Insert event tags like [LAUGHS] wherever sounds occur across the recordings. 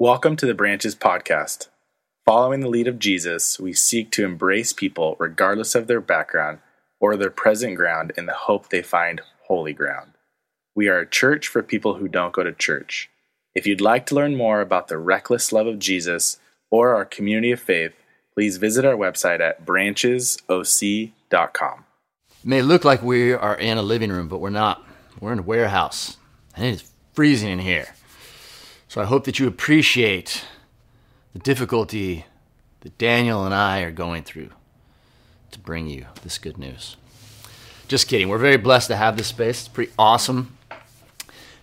Welcome to the Branches Podcast. Following the lead of Jesus, we seek to embrace people regardless of their background or their present ground in the hope they find holy ground. We are a church for people who don't go to church. If you'd like to learn more about the reckless love of Jesus or our community of faith, please visit our website at branchesoc.com. It may look like we are in a living room, but we're not. We're in a warehouse, and it is freezing in here. So I hope that you appreciate the difficulty that Daniel and I are going through to bring you this good news. Just kidding. We're very blessed to have this space. It's pretty awesome.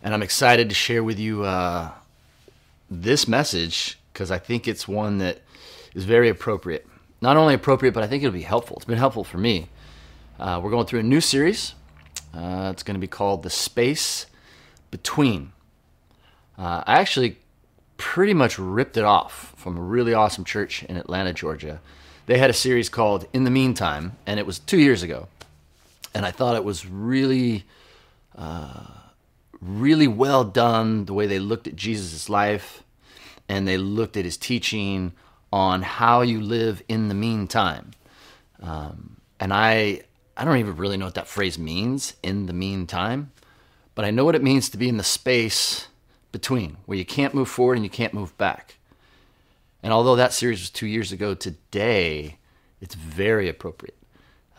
And I'm excited to share with you uh, this message because I think it's one that is very appropriate. Not only appropriate, but I think it'll be helpful. It's been helpful for me. Uh, we're going through a new series. Uh, it's going to be called The Space Between. Uh, I actually pretty much ripped it off from a really awesome church in Atlanta, Georgia. They had a series called In the Meantime, and it was two years ago. And I thought it was really, uh, really well done the way they looked at Jesus' life and they looked at his teaching on how you live in the meantime. Um, and I, I don't even really know what that phrase means, in the meantime, but I know what it means to be in the space between, where you can't move forward and you can't move back. And although that series was two years ago, today it's very appropriate.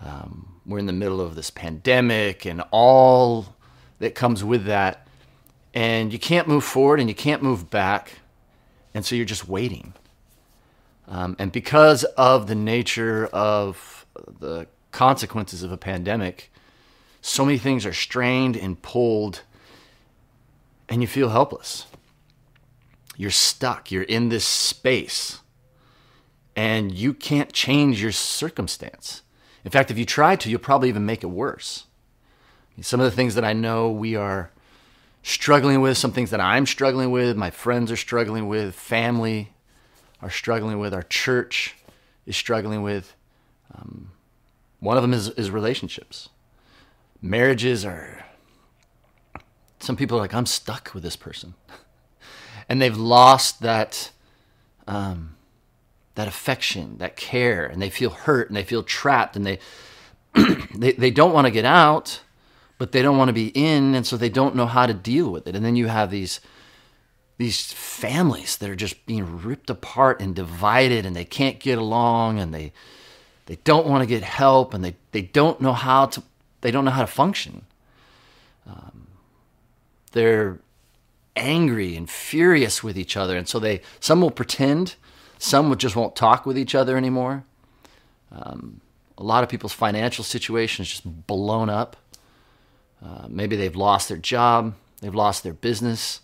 Um, we're in the middle of this pandemic and all that comes with that. And you can't move forward and you can't move back. And so you're just waiting. Um, and because of the nature of the consequences of a pandemic, so many things are strained and pulled and you feel helpless. You're stuck. You're in this space and you can't change your circumstance. In fact, if you try to, you'll probably even make it worse. Some of the things that I know we are struggling with, some things that I'm struggling with, my friends are struggling with, family are struggling with, our church is struggling with. Um, one of them is, is relationships. Marriages are some people are like, I'm stuck with this person. [LAUGHS] and they've lost that um, that affection, that care, and they feel hurt and they feel trapped and they [CLEARS THROAT] they, they don't want to get out, but they don't want to be in, and so they don't know how to deal with it. And then you have these these families that are just being ripped apart and divided and they can't get along and they they don't want to get help and they, they don't know how to they don't know how to function. Um, they're angry and furious with each other. And so they, some will pretend, some just won't talk with each other anymore. Um, a lot of people's financial situation is just blown up. Uh, maybe they've lost their job, they've lost their business.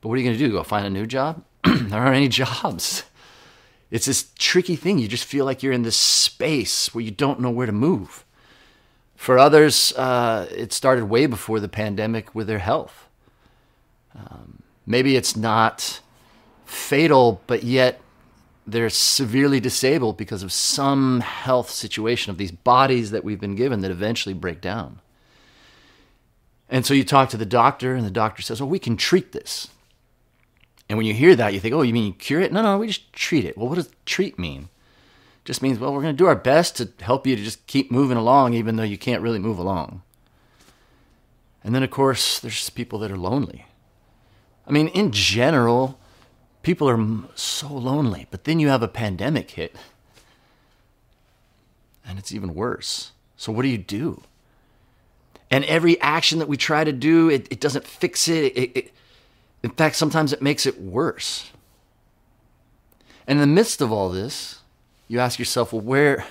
But what are you going to do? Go find a new job? [CLEARS THROAT] there aren't any jobs. It's this tricky thing. You just feel like you're in this space where you don't know where to move. For others, uh, it started way before the pandemic with their health. Um, maybe it's not fatal, but yet they're severely disabled because of some health situation of these bodies that we've been given that eventually break down. And so you talk to the doctor, and the doctor says, Well, we can treat this. And when you hear that, you think, Oh, you mean you cure it? No, no, we just treat it. Well, what does treat mean? Just means, well, we're going to do our best to help you to just keep moving along, even though you can't really move along. And then, of course, there's people that are lonely. I mean, in general, people are so lonely, but then you have a pandemic hit, and it's even worse. So, what do you do? And every action that we try to do, it, it doesn't fix it. It, it. In fact, sometimes it makes it worse. And in the midst of all this, you ask yourself, well, where,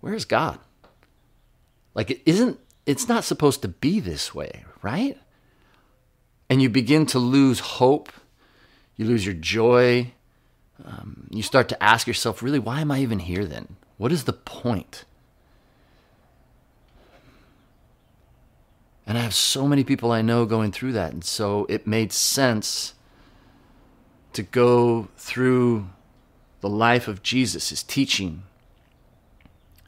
where is God? Like, it isn't, it's not supposed to be this way, right? And you begin to lose hope, you lose your joy. Um, you start to ask yourself, really, why am I even here then? What is the point? And I have so many people I know going through that. And so it made sense to go through the life of Jesus, his teaching,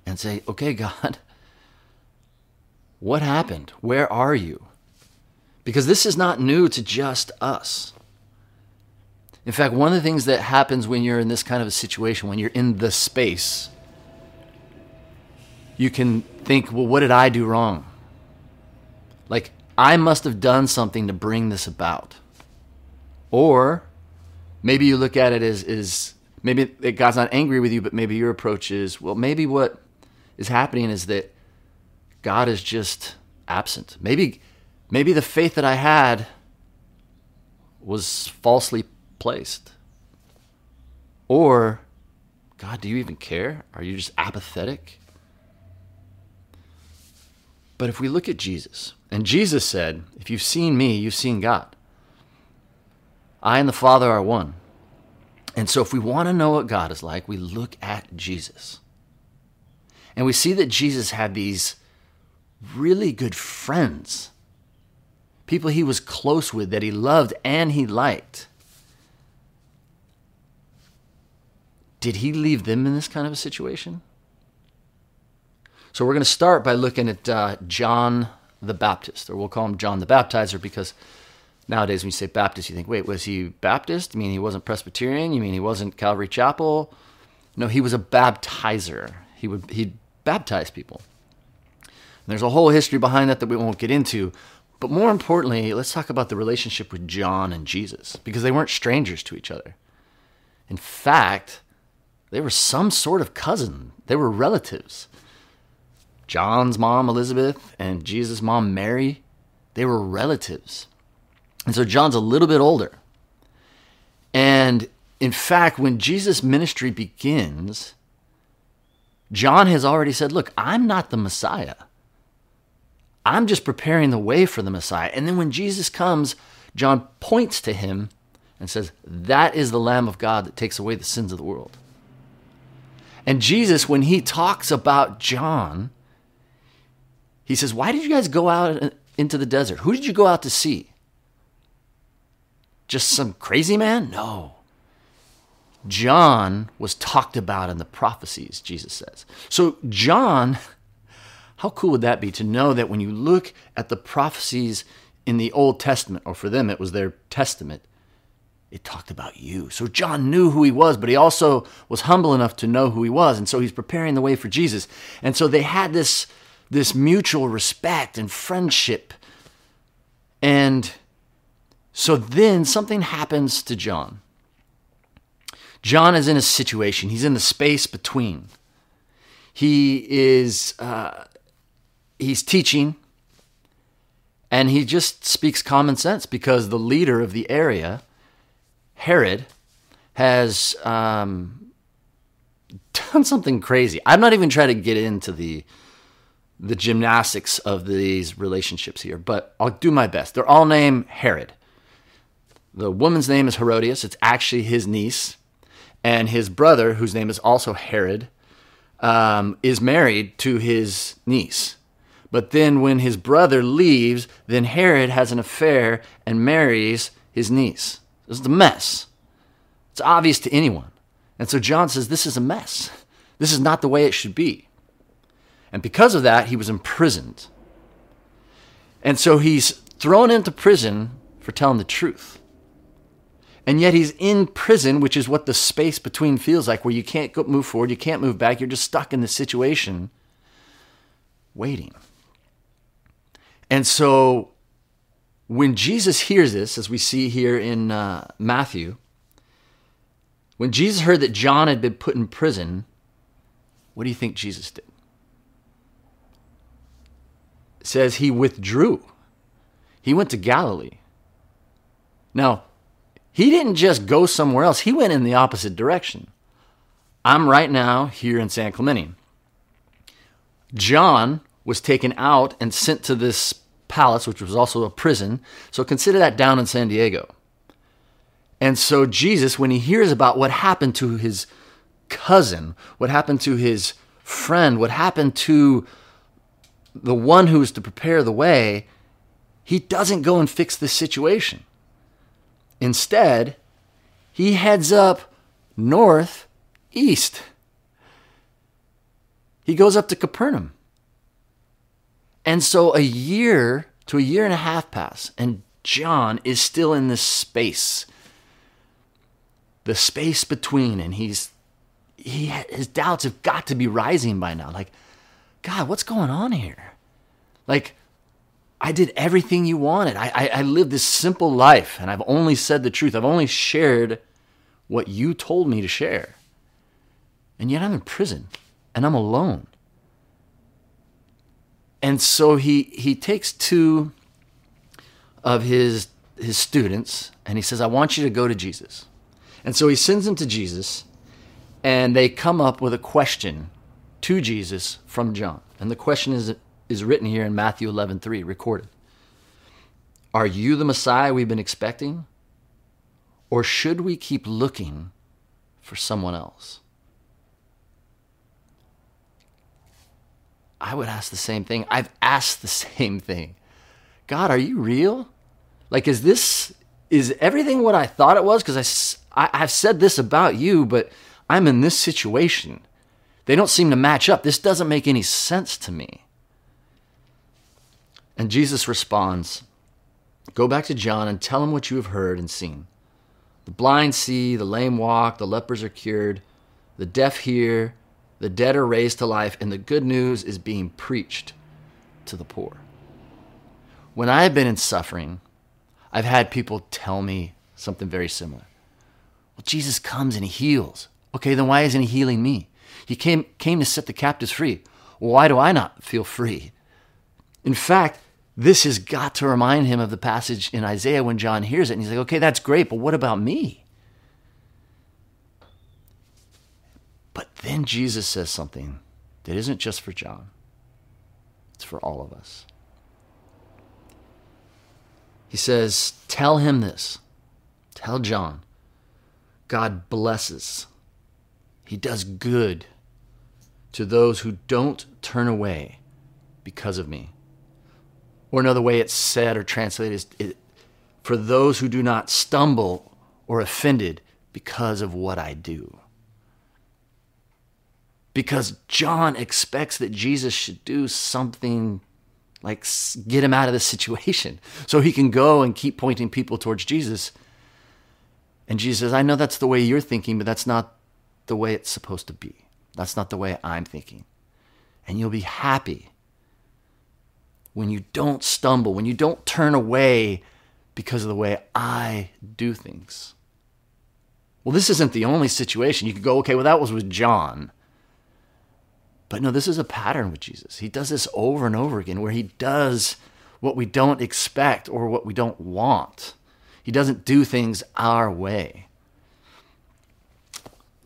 and say, okay, [LAUGHS] God, what happened? Where are you? Because this is not new to just us. In fact, one of the things that happens when you're in this kind of a situation, when you're in the space, you can think, well, what did I do wrong? Like, I must have done something to bring this about. Or maybe you look at it as, as maybe God's not angry with you, but maybe your approach is, well, maybe what is happening is that God is just absent. Maybe, maybe the faith that I had was falsely placed. Or, God, do you even care? Are you just apathetic? But if we look at Jesus, and Jesus said, If you've seen me, you've seen God. I and the Father are one. And so, if we want to know what God is like, we look at Jesus. And we see that Jesus had these really good friends, people he was close with, that he loved and he liked. Did he leave them in this kind of a situation? So, we're going to start by looking at uh, John the Baptist, or we'll call him John the Baptizer because Nowadays, when you say Baptist, you think, wait, was he Baptist? You mean he wasn't Presbyterian? You mean he wasn't Calvary Chapel? No, he was a baptizer. He would he baptize people. And there's a whole history behind that that we won't get into. But more importantly, let's talk about the relationship with John and Jesus because they weren't strangers to each other. In fact, they were some sort of cousin. They were relatives. John's mom, Elizabeth, and Jesus' mom, Mary, they were relatives. And so John's a little bit older. And in fact, when Jesus' ministry begins, John has already said, Look, I'm not the Messiah. I'm just preparing the way for the Messiah. And then when Jesus comes, John points to him and says, That is the Lamb of God that takes away the sins of the world. And Jesus, when he talks about John, he says, Why did you guys go out into the desert? Who did you go out to see? just some crazy man? No. John was talked about in the prophecies, Jesus says. So, John, [LAUGHS] how cool would that be to know that when you look at the prophecies in the Old Testament, or for them it was their testament, it talked about you. So, John knew who he was, but he also was humble enough to know who he was. And so, he's preparing the way for Jesus. And so, they had this, this mutual respect and friendship. And so then something happens to John. John is in a situation, he's in the space between. He is, uh, he's teaching, and he just speaks common sense because the leader of the area, Herod, has um, done something crazy. I'm not even trying to get into the the gymnastics of these relationships here, but I'll do my best. They're all named Herod. The woman's name is Herodias. It's actually his niece. And his brother, whose name is also Herod, um, is married to his niece. But then when his brother leaves, then Herod has an affair and marries his niece. This is a mess. It's obvious to anyone. And so John says, This is a mess. This is not the way it should be. And because of that, he was imprisoned. And so he's thrown into prison for telling the truth. And yet he's in prison, which is what the space between feels like, where you can't move forward, you can't move back, you're just stuck in this situation, waiting. And so when Jesus hears this, as we see here in uh, Matthew, when Jesus heard that John had been put in prison, what do you think Jesus did? It says he withdrew. He went to Galilee. Now, he didn't just go somewhere else, he went in the opposite direction. I'm right now here in San Clemente. John was taken out and sent to this palace, which was also a prison. So consider that down in San Diego. And so Jesus, when he hears about what happened to his cousin, what happened to his friend, what happened to the one who was to prepare the way, he doesn't go and fix this situation. Instead, he heads up north east. He goes up to Capernaum. And so a year to a year and a half pass, and John is still in this space. the space between, and he's he his doubts have got to be rising by now. Like, God, what's going on here? Like, I did everything you wanted. I, I, I lived this simple life, and I've only said the truth. I've only shared what you told me to share. And yet I'm in prison, and I'm alone. And so he he takes two of his his students and he says, I want you to go to Jesus. And so he sends them to Jesus, and they come up with a question to Jesus from John. And the question is, is written here in Matthew 11 3, recorded. Are you the Messiah we've been expecting? Or should we keep looking for someone else? I would ask the same thing. I've asked the [LAUGHS] same thing. God, are you real? Like, is this, is everything what I thought it was? Because I, I, I've said this about you, but I'm in this situation. They don't seem to match up. This doesn't make any sense to me. And Jesus responds Go back to John and tell him what you have heard and seen. The blind see, the lame walk, the lepers are cured, the deaf hear, the dead are raised to life, and the good news is being preached to the poor. When I have been in suffering, I've had people tell me something very similar. Well, Jesus comes and he heals. Okay, then why isn't he healing me? He came, came to set the captives free. Why do I not feel free? In fact, this has got to remind him of the passage in Isaiah when John hears it and he's like, okay, that's great, but what about me? But then Jesus says something that isn't just for John, it's for all of us. He says, Tell him this. Tell John. God blesses, He does good to those who don't turn away because of me. Or another way it's said or translated is it, for those who do not stumble or offended because of what I do. Because John expects that Jesus should do something like get him out of this situation [LAUGHS] so he can go and keep pointing people towards Jesus. And Jesus says, I know that's the way you're thinking, but that's not the way it's supposed to be. That's not the way I'm thinking. And you'll be happy when you don't stumble, when you don't turn away because of the way I do things. Well, this isn't the only situation. You could go, okay, well, that was with John. But no, this is a pattern with Jesus. He does this over and over again where he does what we don't expect or what we don't want. He doesn't do things our way.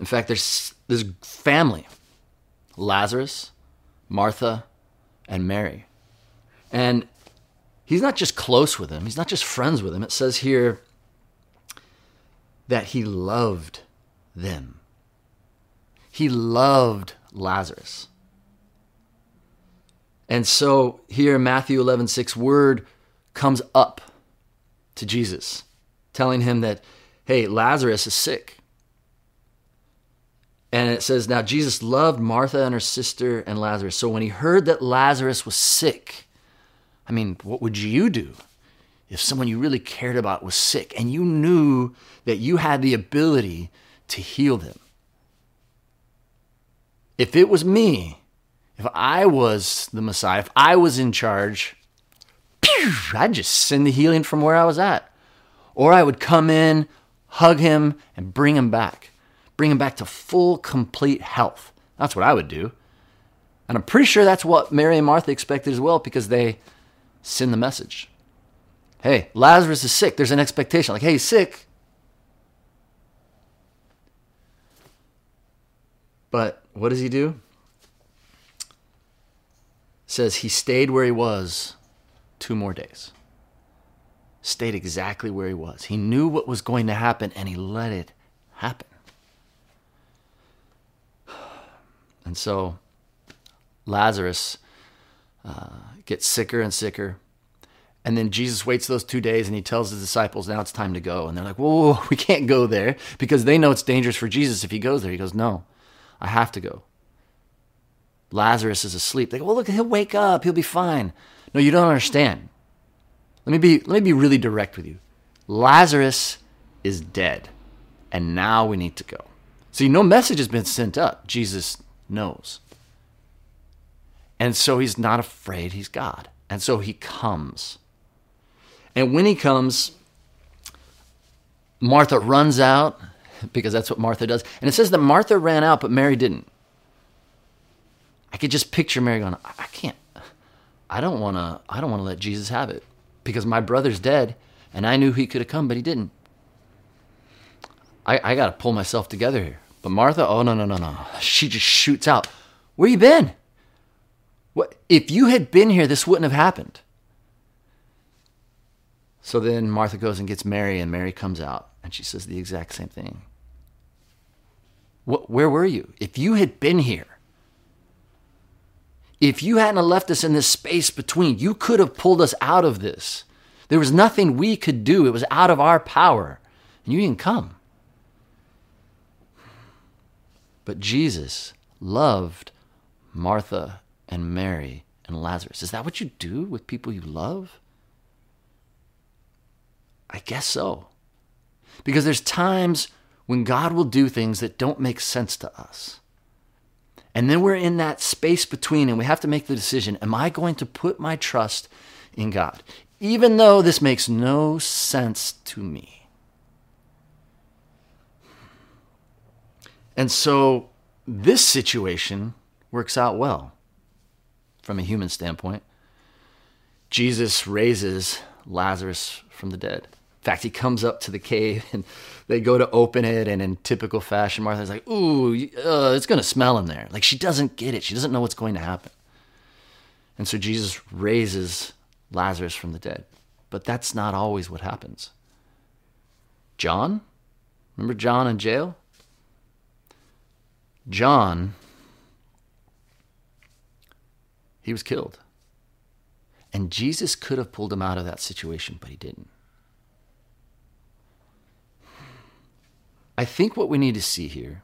In fact, there's this family Lazarus, Martha, and Mary. And he's not just close with them, he's not just friends with them. It says here that he loved them. He loved Lazarus. And so here Matthew 11, 6, word comes up to Jesus, telling him that, hey, Lazarus is sick. And it says, now Jesus loved Martha and her sister and Lazarus. So when he heard that Lazarus was sick, I mean, what would you do if someone you really cared about was sick and you knew that you had the ability to heal them? If it was me, if I was the Messiah, if I was in charge, I'd just send the healing from where I was at. Or I would come in, hug him, and bring him back. Bring him back to full, complete health. That's what I would do. And I'm pretty sure that's what Mary and Martha expected as well because they send the message. Hey, Lazarus is sick. There's an expectation. Like, hey, he's sick. But what does he do? Says he stayed where he was two more days. Stayed exactly where he was. He knew what was going to happen and he let it happen. [SIGHS] And so Lazarus uh, gets sicker and sicker. And then Jesus waits those two days and he tells his disciples, now it's time to go. And they're like, whoa, whoa, whoa, [LAUGHS] we can't go there because they know it's dangerous for Jesus if he goes there. He goes, no, I have to go. Lazarus is asleep. They go, well, look, he'll wake up. He'll be fine. No, you don't understand. Let me be, let me be really direct with you. Lazarus is dead, and now we need to go. See, no message has been sent up. Jesus knows. And so he's not afraid, he's God. And so he comes. And when he comes, Martha runs out because that's what Martha does. And it says that Martha ran out, but Mary didn't. I could just picture Mary going, I can't, I don't want to, I don't want to let Jesus have it because my brother's dead and I knew he could have come, but he didn't. I, I got to pull myself together here. But Martha, oh, no, no, no, no. She just shoots out. Where you been? What, if you had been here, this wouldn't have happened. So then Martha goes and gets Mary, and Mary comes out, and she says the exact same thing. What, where were you? If you had been here, if you hadn't left us in this space between, you could have pulled us out of this. There was nothing we could do. It was out of our power. And you didn't come. But Jesus loved Martha and Mary and Lazarus. Is that what you do with people you love? I guess so. Because there's times when God will do things that don't make sense to us. And then we're in that space between, and we have to make the decision Am I going to put my trust in God? Even though this makes no sense to me. And so this situation works out well from a human standpoint. Jesus raises Lazarus from the dead. Fact, he comes up to the cave [LAUGHS] and they go to open it, and in typical fashion, Martha's like, "Ooh, uh, it's going to smell in there." Like she doesn't get it; she doesn't know what's going to happen. And so Jesus raises Lazarus from the dead, but that's not always what happens. John, remember John in jail? John, he was killed. And Jesus could have pulled him out of that situation, but he didn't. I think what we need to see here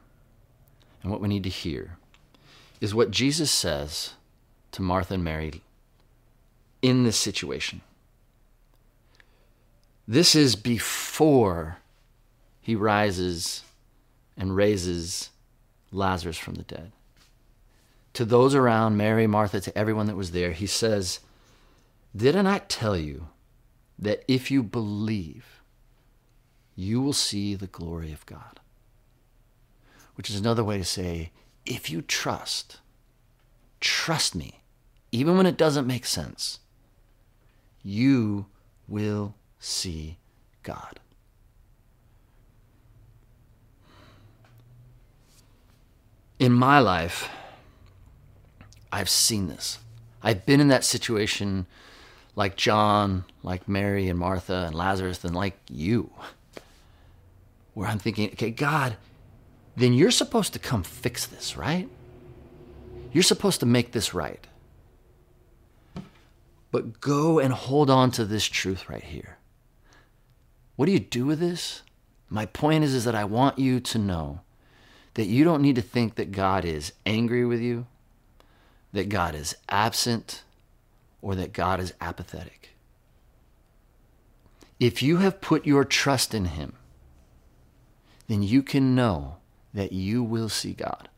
and what we need to hear is what Jesus says to Martha and Mary in this situation. This is before he rises and raises Lazarus from the dead. To those around, Mary, Martha, to everyone that was there, he says, Did I not tell you that if you believe, you will see the glory of God. Which is another way to say, if you trust, trust me, even when it doesn't make sense, you will see God. In my life, I've seen this. I've been in that situation like John, like Mary and Martha and Lazarus, and like you where I'm thinking, okay, God, then you're supposed to come fix this, right? You're supposed to make this right. But go and hold on to this truth right here. What do you do with this? My point is, is that I want you to know that you don't need to think that God is angry with you, that God is absent, or that God is apathetic. If you have put your trust in Him, then you can know that you will see God.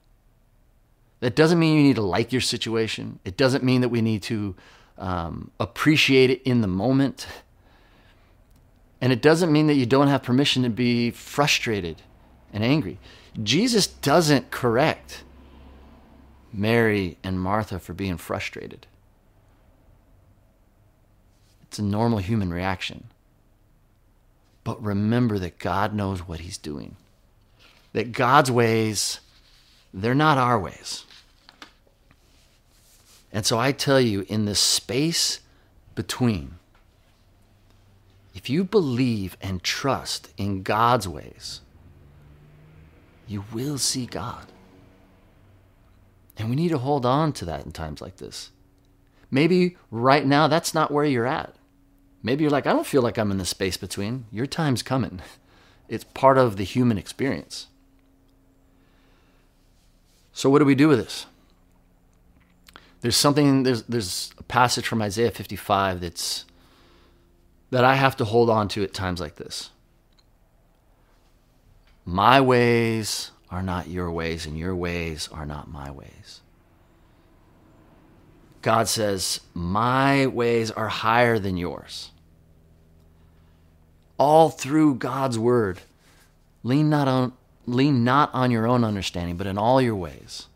That doesn't mean you need to like your situation. It doesn't mean that we need to um, appreciate it in the moment. And it doesn't mean that you don't have permission to be frustrated and angry. Jesus doesn't correct Mary and Martha for being frustrated. It's a normal human reaction. But remember that God knows what He's doing that God's ways, they're not our ways. And so I tell you, in the space between, if you believe and trust in God's ways, you will see God. And we need to hold on to that in times like this. Maybe right now that's not where you're at. Maybe you're like, I don't feel like I'm in the space between. Your time's coming. [LAUGHS] It's part of the human experience. So what do we do with this? There's something there's there's a passage from Isaiah 55 that's that I have to hold on to at times like this. My ways are not your ways, and your ways are not my ways. God says, My ways are higher than yours. All through God's word, lean not on, lean not on your own understanding, but in all your ways.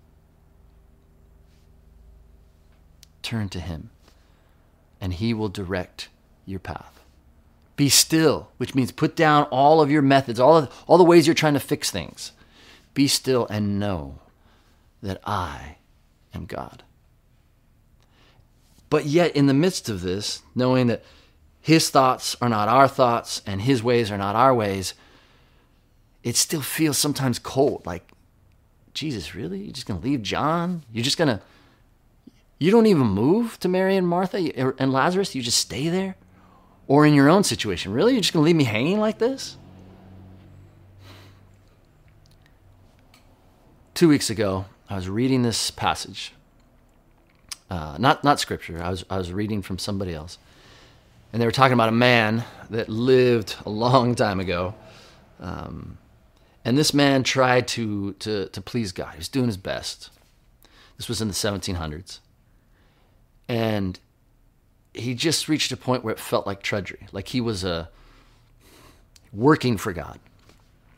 Turn to Him, and He will direct your path. Be still, which means put down all of your methods, all, of, all the ways you're trying to fix things. Be still and know that I am God. But yet, in the midst of this, knowing that His thoughts are not our thoughts and His ways are not our ways, it still feels sometimes cold. Like, Jesus, really? You're just going to leave John? You're just going to, you don't even move to Mary and Martha and Lazarus? You just stay there? Or in your own situation, really? You're just going to leave me hanging like this? Two weeks ago, I was reading this passage. Uh, not, not scripture, I was, I was reading from somebody else. And they were talking about a man that lived a long time ago. Um, and this man tried to, to, to please God. He was doing his best. This was in the 1700s. And he just reached a point where it felt like treachery, like he was uh, working for God.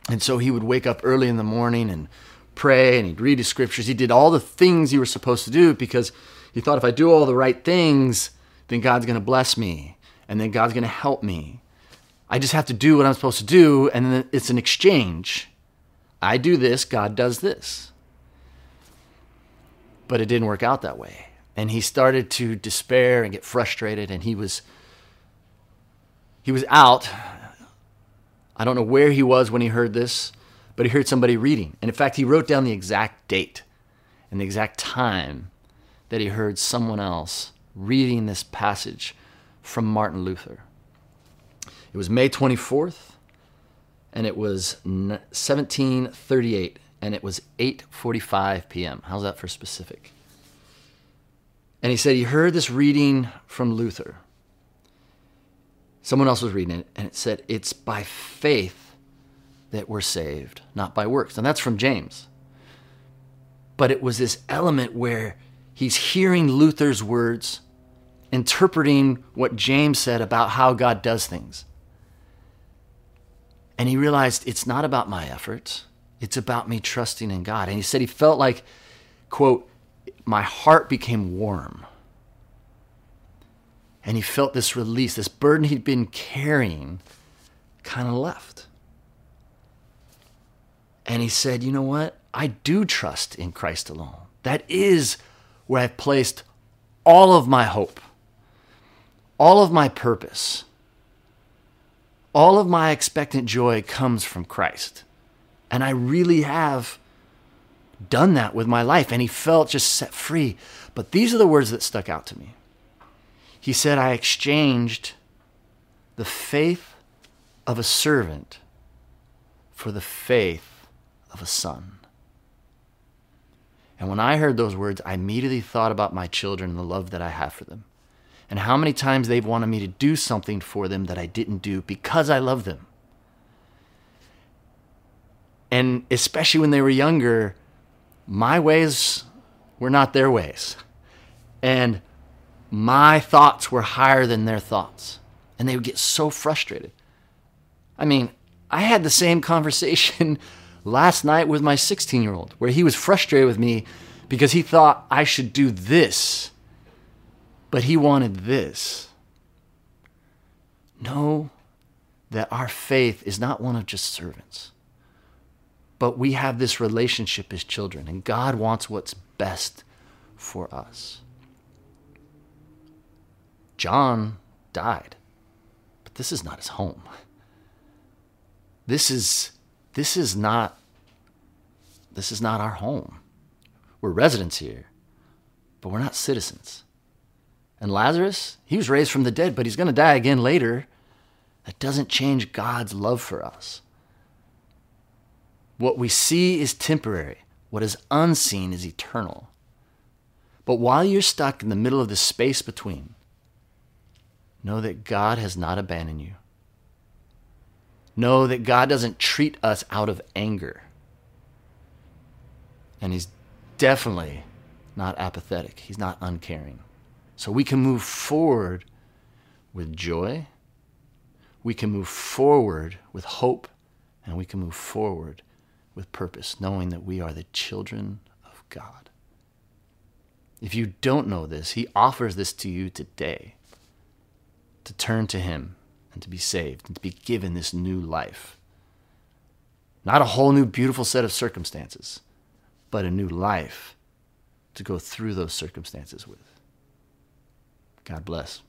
And so he would wake up early in the morning and pray and he'd read his scriptures. He did all the things he was supposed to do because he thought if I do all the right things, then God's going to bless me and then God's going to help me. I just have to do what I'm supposed to do and then it's an exchange. I do this, God does this. But it didn't work out that way. And he started to despair and get frustrated and he was he was out. I don't know where he was when he heard this but he heard somebody reading. And in fact he wrote down the exact date and the exact time that he heard someone else reading this passage from martin luther. It was may 24th and it was 1738 and it was 8:45 p.m. How's that for specific? And he said he heard this reading from Luther. Someone else was reading it, and it said, It's by faith that we're saved, not by works. And that's from James. But it was this element where he's hearing Luther's words, interpreting what James said about how God does things. And he realized it's not about my efforts, it's about me trusting in God. And he said he felt like, quote, my heart became warm. And he felt this release, this burden he'd been carrying kind of left. And he said, You know what? I do trust in Christ alone. That is where I've placed all of my hope, all of my purpose, all of my expectant joy comes from Christ. And I really have done that with my life. And he felt just set free. But these are the words that stuck out to me. He said, I exchanged the faith of a servant for the faith of a son. And when I heard those words, I immediately thought about my children and the love that I have for them. And how many times they've wanted me to do something for them that I didn't do because I love them. And especially when they were younger, my ways were not their ways. And my thoughts were higher than their thoughts. And they would get so frustrated. I mean, I had the same conversation [LAUGHS] last night with my 16 year old, where he was frustrated with me because he thought I should do this, but he wanted this. Know that our faith is not one of just servants but we have this relationship as children, and God wants what's best for us. John died, but this is not his home. This is this is not this is not our home. We're residents here, but we're not citizens. And Lazarus, he was raised from the dead, but he's going to die again later. That doesn't change God's love for us. What we see is temporary, what is unseen is eternal. But while you're stuck in the middle of the space between, know that God has not abandoned you. Know that God doesn't treat us out of anger. And He's definitely not apathetic, He's not uncaring. So we can move forward with joy, we can move forward with hope, and we can move forward with purpose, knowing that we are the children of God. If you don't know this, He offers this to you today to turn to Him and to be saved and to be given this new life. Not a whole new beautiful set of circumstances, but a new life to go through those circumstances with. God bless.